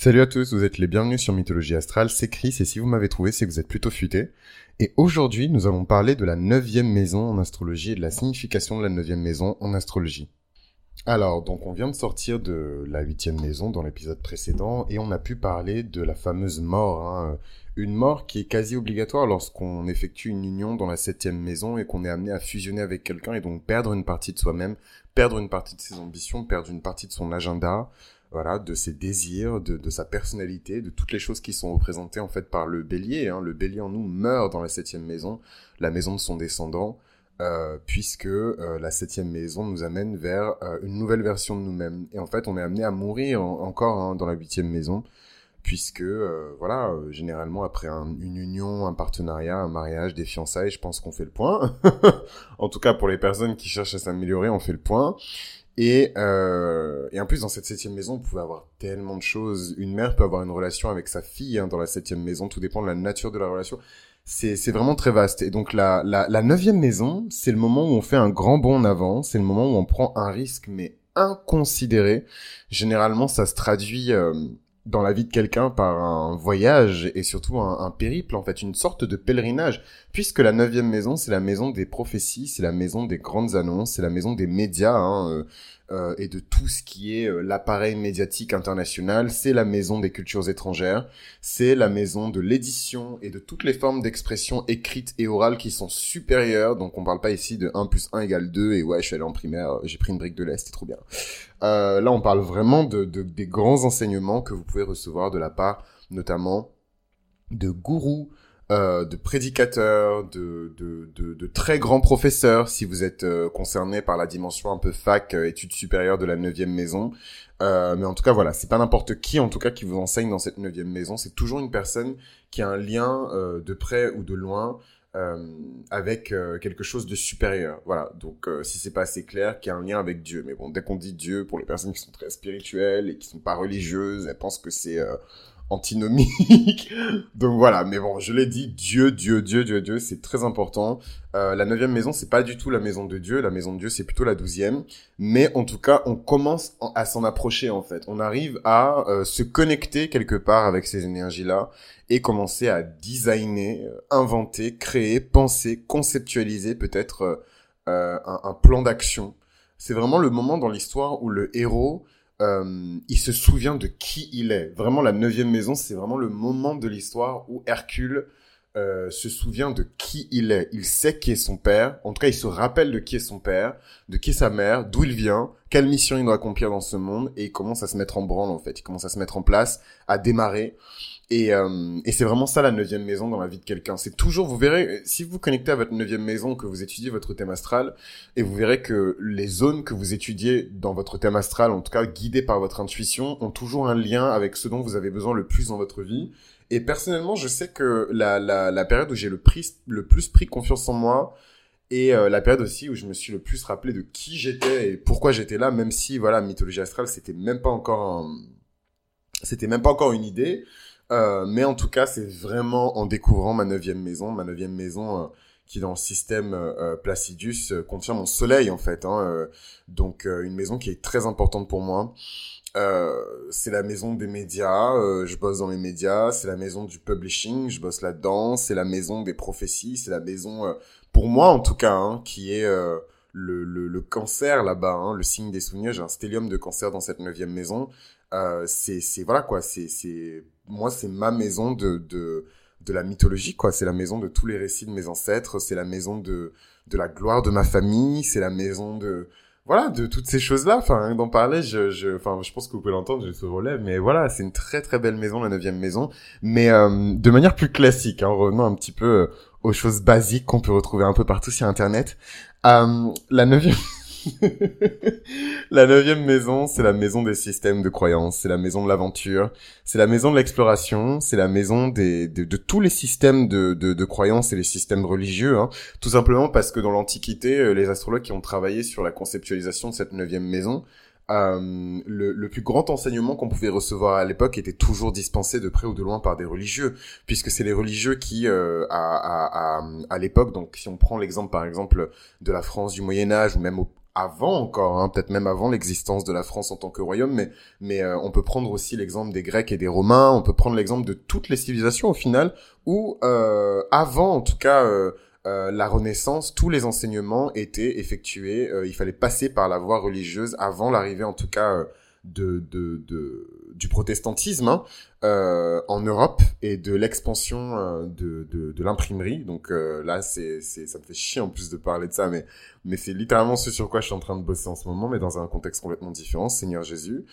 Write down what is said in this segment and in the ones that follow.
Salut à tous, vous êtes les bienvenus sur Mythologie Astrale, c'est Chris et si vous m'avez trouvé c'est que vous êtes plutôt futé. Et aujourd'hui nous allons parler de la neuvième maison en astrologie et de la signification de la neuvième maison en astrologie. Alors, donc on vient de sortir de la huitième maison dans l'épisode précédent et on a pu parler de la fameuse mort. Hein. Une mort qui est quasi obligatoire lorsqu'on effectue une union dans la septième maison et qu'on est amené à fusionner avec quelqu'un et donc perdre une partie de soi-même, perdre une partie de ses ambitions, perdre une partie de son agenda, voilà, de ses désirs, de, de, sa personnalité, de toutes les choses qui sont représentées en fait par le bélier. Hein. Le bélier en nous meurt dans la septième maison, la maison de son descendant. Euh, puisque euh, la septième maison nous amène vers euh, une nouvelle version de nous-mêmes. Et en fait, on est amené à mourir encore hein, dans la huitième maison, puisque voilà, généralement après une union, un partenariat, un mariage, des fiançailles, je pense qu'on fait le point. en tout cas, pour les personnes qui cherchent à s'améliorer, on fait le point. Et, et en plus, dans cette septième maison, vous pouvez avoir tellement de choses. Une mère peut avoir une relation avec sa fille hein, dans la septième maison, tout dépend de la nature de la relation c'est vraiment très vaste. Et donc la, la, la neuvième maison, c'est le moment où on fait un grand bond en avant, c'est le moment où on prend un risque mais inconsidéré. Généralement, ça se traduit euh, dans la vie de quelqu'un par un voyage et surtout un, périple, en fait, une sorte de pèlerinage. Puisque la neuvième maison, c'est la maison des prophéties, c'est la maison des grandes annonces, c'est la maison des médias. Hein, euh, euh, et de tout ce qui est euh, l'appareil médiatique international. C'est la maison des cultures étrangères, c'est la maison de l'édition et de toutes les formes d'expression écrite et orale qui sont supérieures. Donc on parle pas ici de 1 plus 1 égale 2 et ouais, je suis allé en primaire, j'ai pris une brique de lait, c'était trop bien. Là, on parle vraiment de, de, des grands enseignements que vous pouvez recevoir de la part notamment de gourous, euh, de prédicateurs, de, de, de, de, très grands professeurs, si vous êtes euh, concerné par la dimension un peu fac, euh, études supérieures de la neuvième maison. mais en tout cas, voilà, c'est pas n'importe qui, en tout cas, qui vous enseigne dans cette neuvième maison. C'est toujours une personne qui a un lien de près ou de loin avec quelque chose de supérieur. Voilà, donc si c'est pas assez clair, qui a un lien avec Dieu. Mais bon, dès qu'on dit Dieu, pour les personnes qui sont très spirituelles et qui sont pas religieuses, elles pensent que c'est antinomique. Donc voilà, mais bon, je l'ai dit, Dieu, Dieu, Dieu, Dieu, Dieu, c'est très important. Euh, la neuvième maison, c'est pas du tout la maison de Dieu. La maison de Dieu, c'est plutôt la douzième. Mais en tout cas, on commence à s'en approcher en fait. On arrive à euh, se connecter quelque part avec ces énergies-là et commencer à designer, euh, inventer, créer, penser, conceptualiser peut-être un, un plan d'action. C'est vraiment le moment dans l'histoire où le héros euh, il se souvient de qui il est. Vraiment, la neuvième maison, c'est vraiment le moment de l'histoire où Hercule euh, se souvient de qui il est. Il sait qui est son père. En tout cas, il se rappelle de qui est son père, de qui est sa mère, d'où il vient, quelle mission il doit accomplir dans ce monde, et il commence à se mettre en branle, en fait. Il commence à se mettre en place, à démarrer. Et, euh, et c'est vraiment ça la neuvième maison dans la vie de quelqu'un. C'est toujours, vous verrez, si vous vous connectez à votre neuvième maison, que vous étudiez votre thème astral, et vous verrez que les zones que vous étudiez dans votre thème astral, en tout cas guidées par votre intuition, ont toujours un lien avec ce dont vous avez besoin le plus dans votre vie. Et personnellement, je sais que la, la, la période où j'ai le, le plus pris confiance en moi, et euh, la période aussi où je me suis le plus rappelé de qui j'étais et pourquoi j'étais là, même si, voilà, mythologie astrale, c'était même pas encore un... C'était même pas encore une idée. Euh, mais en tout cas, c'est vraiment en découvrant ma neuvième maison, ma neuvième maison euh, qui dans le système euh, Placidus contient mon soleil en fait. Hein, donc une maison qui est très importante pour moi. C'est la maison des médias, je bosse dans les médias. C'est la maison du publishing, je bosse là-dedans. C'est la maison des prophéties, c'est la maison, pour moi en tout cas, hein, qui est le, le, le, cancer là-bas, hein, le signe des souvenirs. J'ai un stellium de cancer dans cette neuvième maison. Euh, c'est c'est voilà quoi. C'est c'est moi c'est ma maison de de de la mythologie quoi. C'est la maison de tous les récits de mes ancêtres. C'est la maison de de la gloire de ma famille. C'est la maison de voilà de toutes ces choses là enfin d'en parler je je enfin je pense que vous pouvez l'entendre je se relève mais voilà c'est une très très belle maison la neuvième maison. Mais euh, de manière plus classique hein, revenons un petit peu euh, aux choses basiques qu'on peut retrouver un peu partout sur internet. Euh, la neuvième la neuvième maison, c'est la maison des systèmes de croyances, c'est la maison de l'aventure, c'est la maison de l'exploration, c'est la maison des, de, tous les systèmes de, de, de, croyances et les systèmes religieux. Hein. Tout simplement parce que dans l'Antiquité, euh, les astrologues qui ont travaillé sur la conceptualisation de cette neuvième maison, euh, le, le, plus grand enseignement qu'on pouvait recevoir à l'époque était toujours dispensé de près ou de loin par des religieux, puisque c'est les religieux qui, euh, à, à, à, à l'époque, donc si on prend l'exemple par exemple de la France du Moyen Âge ou même au, avant encore, hein, peut-être même avant l'existence de la France en tant que royaume, mais, mais euh, on peut prendre aussi l'exemple des Grecs et des Romains, on peut prendre l'exemple de toutes les civilisations au final, où euh, avant en tout cas euh, la Renaissance, tous les enseignements étaient effectués, il fallait passer par la voie religieuse avant l'arrivée en tout cas de, de, de, du protestantisme hein, euh, en Europe et de l'expansion euh, de, de, de l'imprimerie. Donc euh, là, c'est, c'est, ça me fait chier en plus de parler de ça, mais, mais c'est littéralement ce sur quoi je suis en train de bosser en ce moment, mais dans un contexte complètement différent, Seigneur Jésus.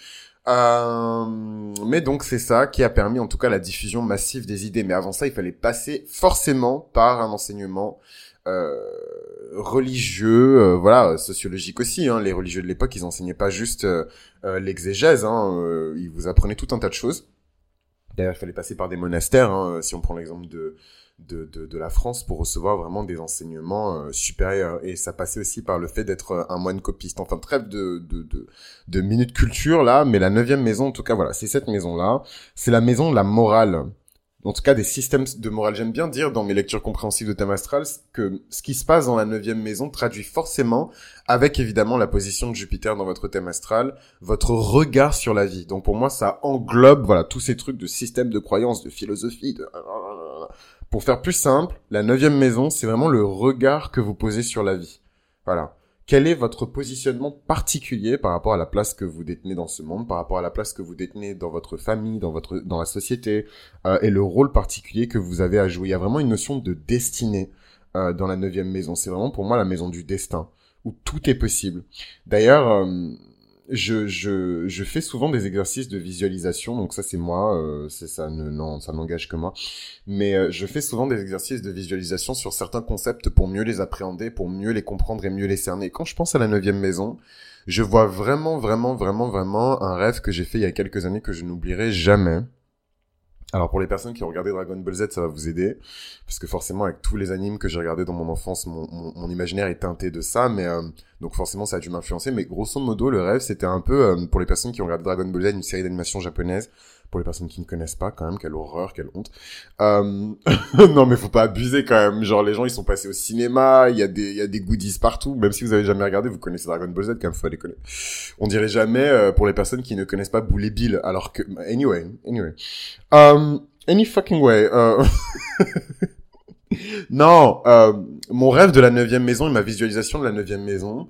Euh, mais donc c'est ça qui a permis en tout cas la diffusion massive des idées. Mais avant ça, il fallait passer forcément par un enseignement euh, religieux, euh, voilà, sociologique aussi. Hein. Les religieux de l'époque, ils enseignaient pas juste euh, l'exégèse, hein, ils vous apprenaient tout un tas de choses. D'ailleurs, il fallait passer par des monastères, hein, si on prend l'exemple de, de, de, de, la France, pour recevoir vraiment des enseignements supérieurs. Et ça passait aussi par le fait d'être un moine copiste. Enfin, trêve de, de, de, de minutes culture, là, mais la neuvième maison, en tout cas, voilà, c'est cette maison-là. C'est la maison de la morale en tout cas des systèmes de morale. J'aime bien dire dans mes lectures compréhensives de thème astral que ce qui se passe dans la neuvième maison traduit forcément, avec évidemment la position de Jupiter dans votre thème astral, votre regard sur la vie. Donc pour moi, ça englobe voilà tous ces trucs de système de croyance, de philosophie. De... Pour faire plus simple, la neuvième maison, c'est vraiment le regard que vous posez sur la vie. Voilà quel est votre positionnement particulier par rapport à la place que vous détenez dans ce monde, par rapport à la place que vous détenez dans votre famille, dans votre dans la société, euh, et le rôle particulier que vous avez à jouer? Il y a vraiment une notion de destinée euh, dans la neuvième maison. C'est vraiment pour moi la maison du destin, où tout est possible. D'ailleurs, euh, je, je, je fais souvent des exercices de visualisation, donc ça c'est moi, euh, c'est ça non ça n'engage que moi. Mais euh, je fais souvent des exercices de visualisation sur certains concepts pour mieux les appréhender, pour mieux les comprendre et mieux les cerner. Quand je pense à la neuvième maison, je vois vraiment vraiment vraiment vraiment un rêve que j'ai fait il y a quelques années que je n'oublierai jamais. Alors pour les personnes qui ont regardé Dragon Ball Z, ça va vous aider, parce que forcément avec tous les animes que j'ai regardés dans mon enfance, mon, imaginaire est teinté de ça, mais euh, donc forcément ça a dû m'influencer. Mais grosso modo, le rêve c'était un peu euh, pour les personnes qui ont regardé Dragon Ball Z, une série d'animation japonaise pour les personnes qui ne connaissent pas, quand même, quelle horreur, quelle honte. Euh... non, mais faut pas abuser quand même. Genre, les gens, ils sont passés au cinéma, il y a des, il y a des goodies partout. Même si vous avez jamais regardé, vous connaissez Dragon Ball Z, quand même, faut aller connaître. On dirait jamais, euh, pour les personnes qui ne connaissent pas Boule Bill, alors que, anyway, anyway. Um, any fucking way. Uh... non, euh, mon rêve de la neuvième maison et ma visualisation de la neuvième maison,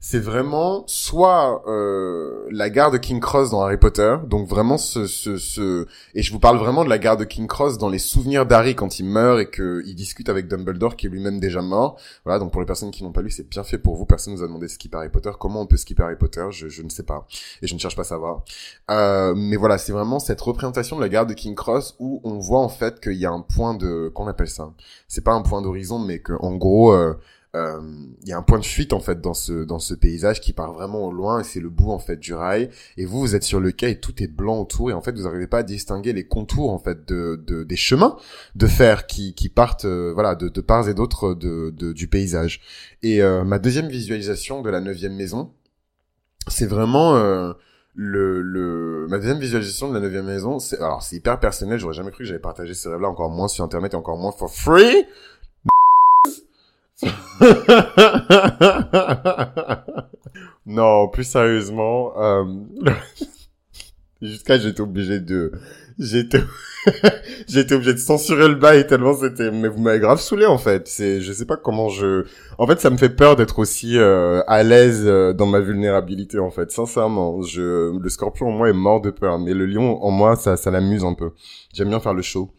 c'est vraiment soit euh, la gare de King Cross dans Harry Potter, donc vraiment ce, ce, ce... et je vous parle vraiment de la gare de King Cross dans les souvenirs d'Harry quand il meurt et qu'il discute avec Dumbledore qui est lui-même déjà mort. Voilà, donc pour les personnes qui n'ont pas lu, c'est bien fait pour vous. Personne nous a demandé skip Harry Potter. Comment on peut skipper Harry Potter? Je, je ne sais pas et je ne cherche pas à savoir. Euh, mais voilà, c'est vraiment cette représentation de la gare de King Cross où on voit en fait qu'il y a un point de, qu'on appelle ça C'est pas un point d'horizon, mais que en gros euh, il euh, y a un point de fuite en fait dans ce dans ce paysage qui part vraiment au loin et c'est le bout en fait du rail. Et vous vous êtes sur le quai et tout est blanc autour et en fait vous n'arrivez pas à distinguer les contours en fait de, de des chemins de fer qui qui partent euh, voilà de, de part et d'autre de, de, du paysage. Et euh, ma deuxième visualisation de la neuvième maison c'est vraiment le, le ma deuxième visualisation de la neuvième maison c'est alors c'est hyper personnel j'aurais jamais cru que j'allais partager ce rêve là encore moins sur internet et encore moins for free non, plus sérieusement, euh... jusqu'à j'étais obligé de, j'étais, j'étais obligé de censurer le bail tellement c'était, mais vous m'avez grave saoulé en fait. C'est, je sais pas comment je, en fait, ça me fait peur d'être aussi euh, à l'aise euh, dans ma vulnérabilité en fait. Sincèrement, je, le scorpion en moi est mort de peur, mais le lion en moi, ça, ça l'amuse un peu. J'aime bien faire le show.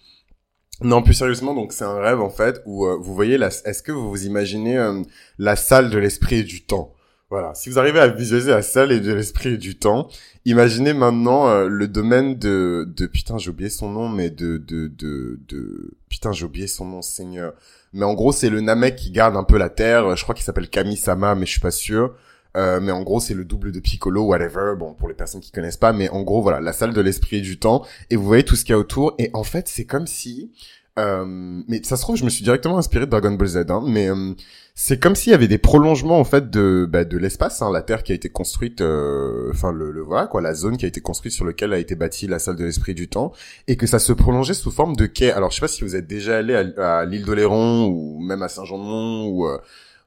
Non, plus sérieusement, donc c'est un rêve en fait où euh, vous voyez, la... est-ce que vous vous imaginez euh, la salle de l'esprit et du temps? Voilà, si vous arrivez à visualiser la salle et de l'esprit et du temps, imaginez maintenant euh, le domaine de, de putain j'ai oublié son nom, mais de de de, de... putain j'ai oublié son nom, Seigneur. Mais en gros c'est le Namek qui garde un peu la terre. Je crois qu'il s'appelle Kami-sama, mais je suis pas sûr. Euh, mais en gros, c'est le double de Piccolo, whatever. Bon, pour les personnes qui connaissent pas, mais en gros, voilà, la salle de l'esprit du temps. Et vous voyez tout ce qu'il y a autour. Et en fait, c'est comme si, euh, mais ça se trouve, je me suis directement inspiré de Dragon Ball Z. Hein, mais euh, c'est comme s'il y avait des prolongements en fait de bah, de l'espace, hein, la Terre qui a été construite, euh, enfin le, le, voilà quoi, la zone qui a été construite sur laquelle a été bâtie la salle de l'esprit du temps, et que ça se prolongeait sous forme de quai. Alors je sais pas si vous êtes déjà allé à, à l'île d'Oléron ou même à Saint-Jean-de-Mont ou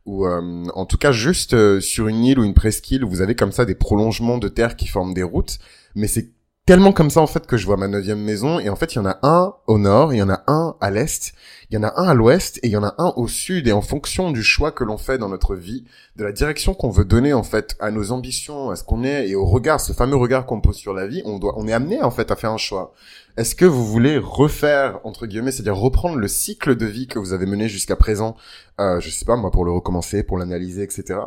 ou euh, en tout cas juste euh, sur une île ou une presqu'île, vous avez comme ça des prolongements de terre qui forment des routes, mais c'est tellement comme ça en fait que je vois ma neuvième maison. Et en fait il y en a un au nord, il y en a un à l'est, il y en a un à l'ouest et il y en a un au sud. Et en fonction du choix que l'on fait dans notre vie, de la direction qu'on veut donner en fait à nos ambitions, à ce qu'on est et au regard, ce fameux regard qu'on pose sur la vie, on doit, on est amené en fait à faire un choix. Est-ce que vous voulez refaire entre guillemets, c'est-à-dire reprendre le cycle de vie que vous avez mené jusqu'à présent, euh, je sais pas moi pour le recommencer, pour l'analyser, etc.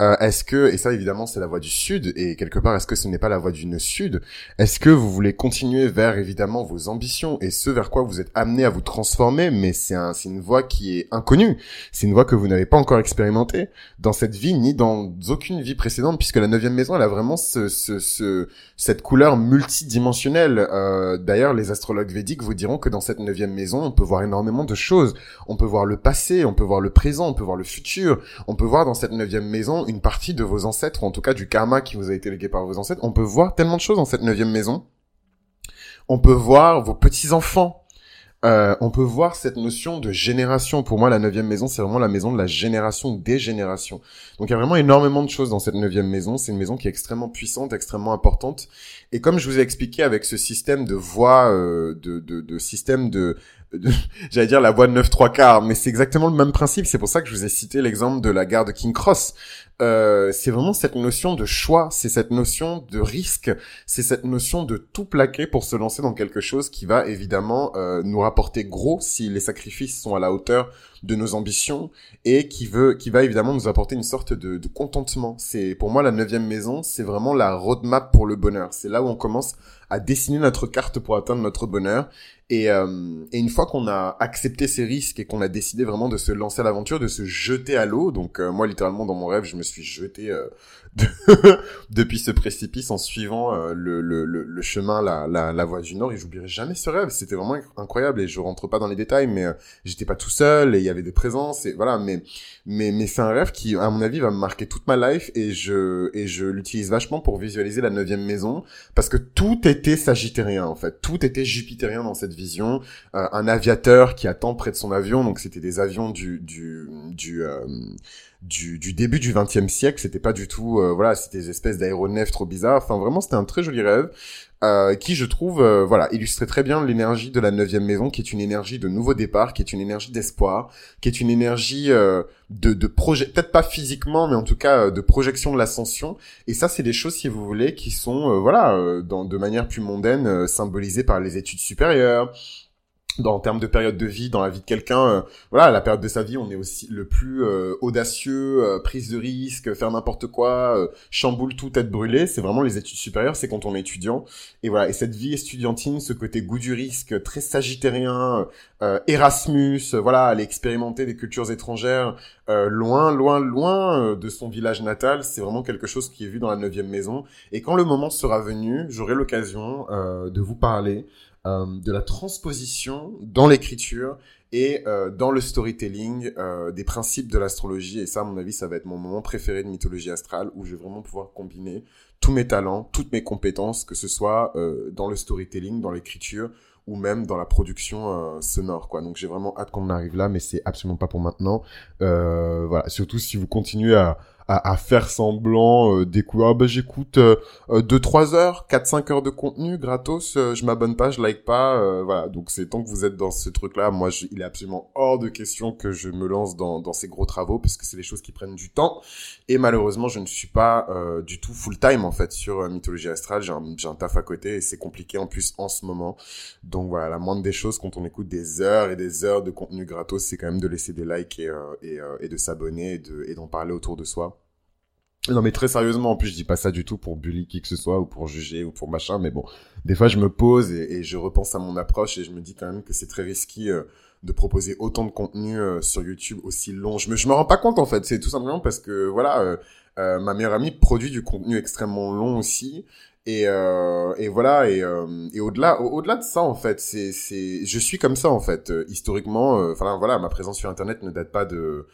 Euh, est-ce que et ça évidemment c'est la voie du sud et quelque part est-ce que ce n'est pas la voie du sud? Est-ce que vous voulez continuer vers évidemment vos ambitions et ce vers quoi vous êtes amené à vous transformer, mais c'est un, une voie qui est inconnue, c'est une voie que vous n'avez pas encore expérimentée dans cette vie ni dans aucune vie précédente puisque la neuvième maison elle a vraiment ce, ce, ce cette couleur multidimensionnelle. Euh, D'ailleurs, les astrologues védiques vous diront que dans cette neuvième maison, on peut voir énormément de choses. On peut voir le passé, on peut voir le présent, on peut voir le futur. On peut voir dans cette neuvième maison une partie de vos ancêtres, ou en tout cas du karma qui vous a été légué par vos ancêtres. On peut voir tellement de choses dans cette neuvième maison. On peut voir vos petits-enfants euh, on peut voir cette notion de génération. Pour moi, la neuvième maison, c'est vraiment la maison de la génération des générations. Donc, il y a vraiment énormément de choses dans cette neuvième maison. C'est une maison qui est extrêmement puissante, extrêmement importante. Et comme je vous ai expliqué avec ce système de voix, euh, de, de, de, système de, j'allais dire la voie de 9 3 quarts, mais c'est exactement le même principe. C'est pour ça que je vous ai cité l'exemple de la gare de King Cross. Euh, c'est vraiment cette notion de choix, c'est cette notion de risque, c'est cette notion de tout plaquer pour se lancer dans quelque chose qui va évidemment euh, nous rapporter gros si les sacrifices sont à la hauteur de nos ambitions et qui veut, qui va évidemment nous apporter une sorte de, de contentement. C'est pour moi la neuvième maison, c'est vraiment la roadmap pour le bonheur. C'est là où on commence à dessiner notre carte pour atteindre notre bonheur. Et, euh, et une fois qu'on a accepté ces risques et qu'on a décidé vraiment de se lancer à l'aventure, de se jeter à l'eau, donc euh, moi littéralement dans mon rêve, je me suis jeté euh, depuis ce précipice en suivant euh, le, le, le, chemin, la, la, la voie du Nord. Et j'oublierai jamais ce rêve. C'était vraiment incroyable. Et je rentre pas dans les détails, mais euh, j'étais pas tout seul et il y avait des présences. Et voilà. Mais mais mais c'est un rêve qui, à mon avis, va me marquer toute ma life. Et je et je l'utilise vachement pour visualiser la neuvième maison parce que tout était sagittérien en fait. Tout était jupitérien dans cette vision. Euh, un aviateur qui attend près de son avion. Donc c'était des avions du du du du, du début du XXe siècle. C'était pas du tout, euh, voilà, c'était des espèces d'aéronefs trop bizarres. Enfin, vraiment, c'était un très joli rêve. Euh, qui je trouve euh, voilà illustrait très bien l'énergie de la neuvième maison qui est une énergie de nouveau départ qui est une énergie d'espoir qui est une énergie de, de projet peut-être pas physiquement mais en tout cas de projection de l'ascension. Et ça c'est des choses si vous voulez qui sont voilà dans de manière plus mondaine symbolisées par les études supérieures dans en termes de période de vie dans la vie de quelqu'un euh, voilà la période de sa vie on est aussi le plus euh, audacieux euh, prise de risque faire n'importe quoi chamboule tout tête brûlée. C'est vraiment les études supérieures c'est quand on est étudiant. Et voilà et cette vie estudiantine ce côté goût du risque très sagittérien Erasmus voilà aller expérimenter des cultures étrangères loin loin loin de son village natal c'est vraiment quelque chose qui est vu dans la neuvième maison. Et quand le moment sera venu j'aurai l'occasion de vous parler euh, de la transposition dans l'écriture et euh, dans le storytelling euh, des principes de l'astrologie. Et ça, à mon avis, ça va être mon moment préféré de mythologie astrale où je vais vraiment pouvoir combiner tous mes talents, toutes mes compétences, que ce soit dans le storytelling, dans l'écriture ou même dans la production sonore quoi. Donc j'ai vraiment hâte qu'on arrive là mais c'est absolument pas pour maintenant. Voilà. Surtout si vous continuez à, à, faire semblant euh, d'écouter. Ah bah j'écoute euh, 2-3 euh, heures, 4-5 heures de contenu gratos, euh, je m'abonne pas, je like pas, euh, voilà. Donc c'est tant que vous êtes dans ce truc-là, moi il est absolument hors de question que je me lance dans, dans ces gros travaux parce que c'est des choses qui prennent du temps. Et malheureusement je ne suis pas du tout full time en fait sur Mythologie Astrale, j'ai un, un taf à côté et c'est compliqué en plus en ce moment. Donc voilà, la moindre des choses quand on écoute des heures et des heures de contenu gratos, c'est quand même de laisser des likes et, et, et de s'abonner et d'en parler autour de soi. Non mais très sérieusement, en plus je dis pas ça du tout pour bully qui que ce soit ou pour juger ou pour machin, mais bon, des fois je me pose et, je repense à mon approche et je me dis quand même que c'est très risqué euh, de proposer autant de contenu euh, sur YouTube aussi long. Je me je me rends pas compte en fait, c'est tout simplement parce que voilà, euh, ma meilleure amie produit du contenu extrêmement long aussi et et voilà et, et au-delà au-delà de ça en fait, c'est c'est je suis comme ça en fait historiquement. Enfin voilà, ma présence sur internet ne date pas de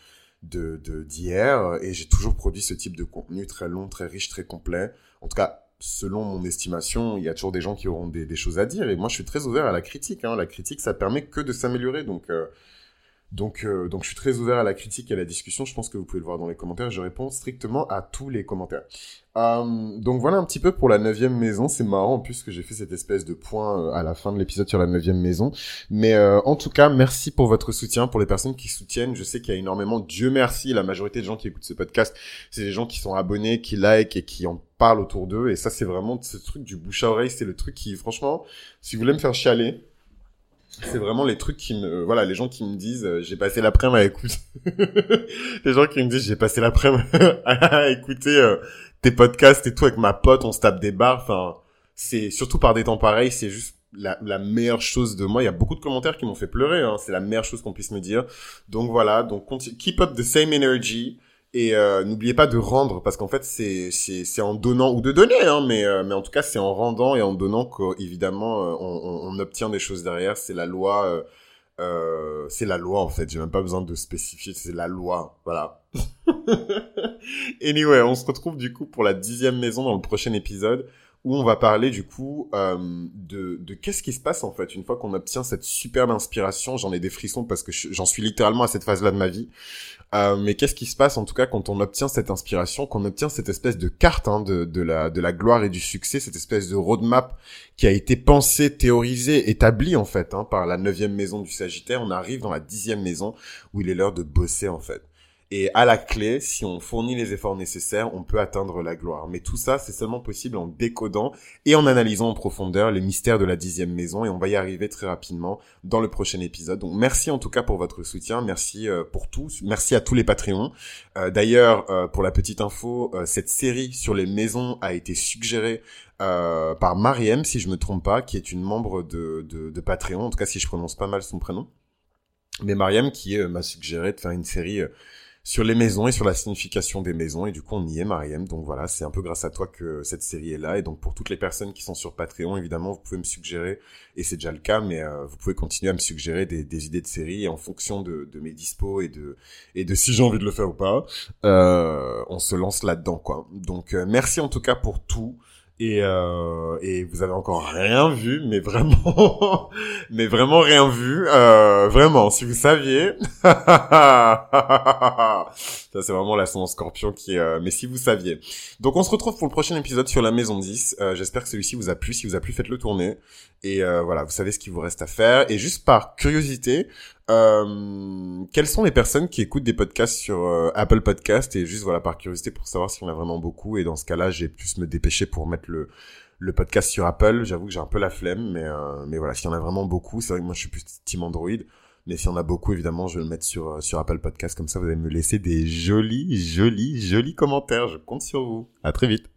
de d'hier et j'ai toujours produit ce type de contenu très long, très riche, très complet. En tout cas, selon mon estimation, il y a toujours des gens qui auront des, choses à dire et moi je suis très ouvert à la critique. Hein. La critique, ça permet que de s'améliorer. Donc euh, Donc, euh, donc je suis très ouvert à la critique et à la discussion. Je pense que vous pouvez le voir dans les commentaires. Je réponds strictement à tous les commentaires. Euh, donc voilà un petit peu pour la neuvième maison. C'est marrant en plus que j'ai fait cette espèce de point euh, à la fin de l'épisode sur la neuvième maison. Mais euh, en tout cas, merci pour votre soutien, pour les personnes qui soutiennent. Je sais qu'il y a énormément, Dieu merci, la majorité de gens qui écoutent ce podcast, c'est des gens qui sont abonnés, qui like et qui en parlent autour d'eux. Et ça, c'est vraiment ce truc du bouche à oreille. C'est le truc qui, franchement, si vous voulez me faire chialer, c'est vraiment les trucs qui me voilà les gens qui me disent euh, j'ai passé l'après-midi à écouter. Les gens qui me disent j'ai passé l'après-midi à écouter euh, tes podcasts et tout avec ma pote on se tape des barres. Enfin c'est surtout par des temps pareils c'est juste la, la meilleure chose de moi. Il y a beaucoup de commentaires qui m'ont fait pleurer hein. c'est la meilleure chose qu'on puisse me dire. Donc voilà donc keep up the same energy et euh, n'oubliez pas de rendre, parce qu'en fait, c'est c'est en donnant ou de donner, hein, mais euh, mais en tout cas, c'est en rendant et en donnant qu'évidemment, euh, on, on, obtient des choses derrière. C'est la loi, euh, c'est la loi en fait. J'ai même pas besoin de spécifier, c'est la loi, voilà. anyway, on se retrouve du coup pour la dixième maison dans le prochain épisode où on va parler du coup euh, de, de qu'est-ce qui se passe en fait une fois qu'on obtient cette superbe inspiration. J'en ai des frissons parce que j'en suis littéralement à cette phase-là de ma vie. Euh, mais qu'est-ce qui se passe en tout cas quand on obtient cette inspiration, qu'on obtient cette espèce de carte hein, de, de, la, de la gloire et du succès, cette espèce de roadmap qui a été pensée, théorisée, établie en fait hein, par la neuvième maison du Sagittaire. On arrive dans la dixième maison où il est l'heure de bosser en fait. Et à la clé, si on fournit les efforts nécessaires, on peut atteindre la gloire. Mais tout ça, c'est seulement possible en décodant et en analysant en profondeur les mystères de la dixième maison. Et on va y arriver très rapidement dans le prochain épisode. Donc merci en tout cas pour votre soutien. Merci euh, pour tout. Merci à tous les Patreons. Euh, d'ailleurs, euh, pour la petite info, cette série sur les maisons a été suggérée par Mariem, si je me trompe pas, qui est une membre de, de, de Patreon. En tout cas, si je prononce pas mal son prénom. Mais Mariam qui m'a suggéré de faire une série sur les maisons et sur la signification des maisons. Et du coup, on y est, Mariem. Donc voilà, c'est un peu grâce à toi que cette série est là. Et donc pour toutes les personnes qui sont sur Patreon, évidemment, vous pouvez me suggérer, et c'est déjà le cas, mais euh, vous pouvez continuer à me suggérer des, idées de séries. Et en fonction de, de, mes dispos et de, et de si j'ai envie de le faire ou pas, euh, on se lance là-dedans, quoi. Donc euh, merci en tout cas pour tout et euh, et vous avez encore rien vu mais vraiment mais vraiment rien vu euh, vraiment si vous saviez ça c'est vraiment la son scorpion qui est euh, mais si vous saviez. Donc on se retrouve pour le prochain épisode sur la maison 10 euh, j'espère que celui-ci vous a plu. Si vous a plu faites-le tourner. Et euh, voilà vous savez ce qu'il vous reste à faire. Et juste par curiosité euh, quelles sont les personnes qui écoutent des podcasts sur euh, Apple Podcast et juste voilà par curiosité pour savoir si on a vraiment beaucoup. Et dans ce cas-là j'ai plus me dépêcher pour mettre le le podcast sur Apple. J'avoue que j'ai un peu la flemme mais euh, mais voilà s'il y en a vraiment beaucoup c'est vrai que moi je suis plus team Android mais s'il y en a beaucoup évidemment je vais le mettre sur euh, sur Apple Podcast comme ça vous allez me laisser des jolis jolis jolis commentaires. Je compte sur vous. À très vite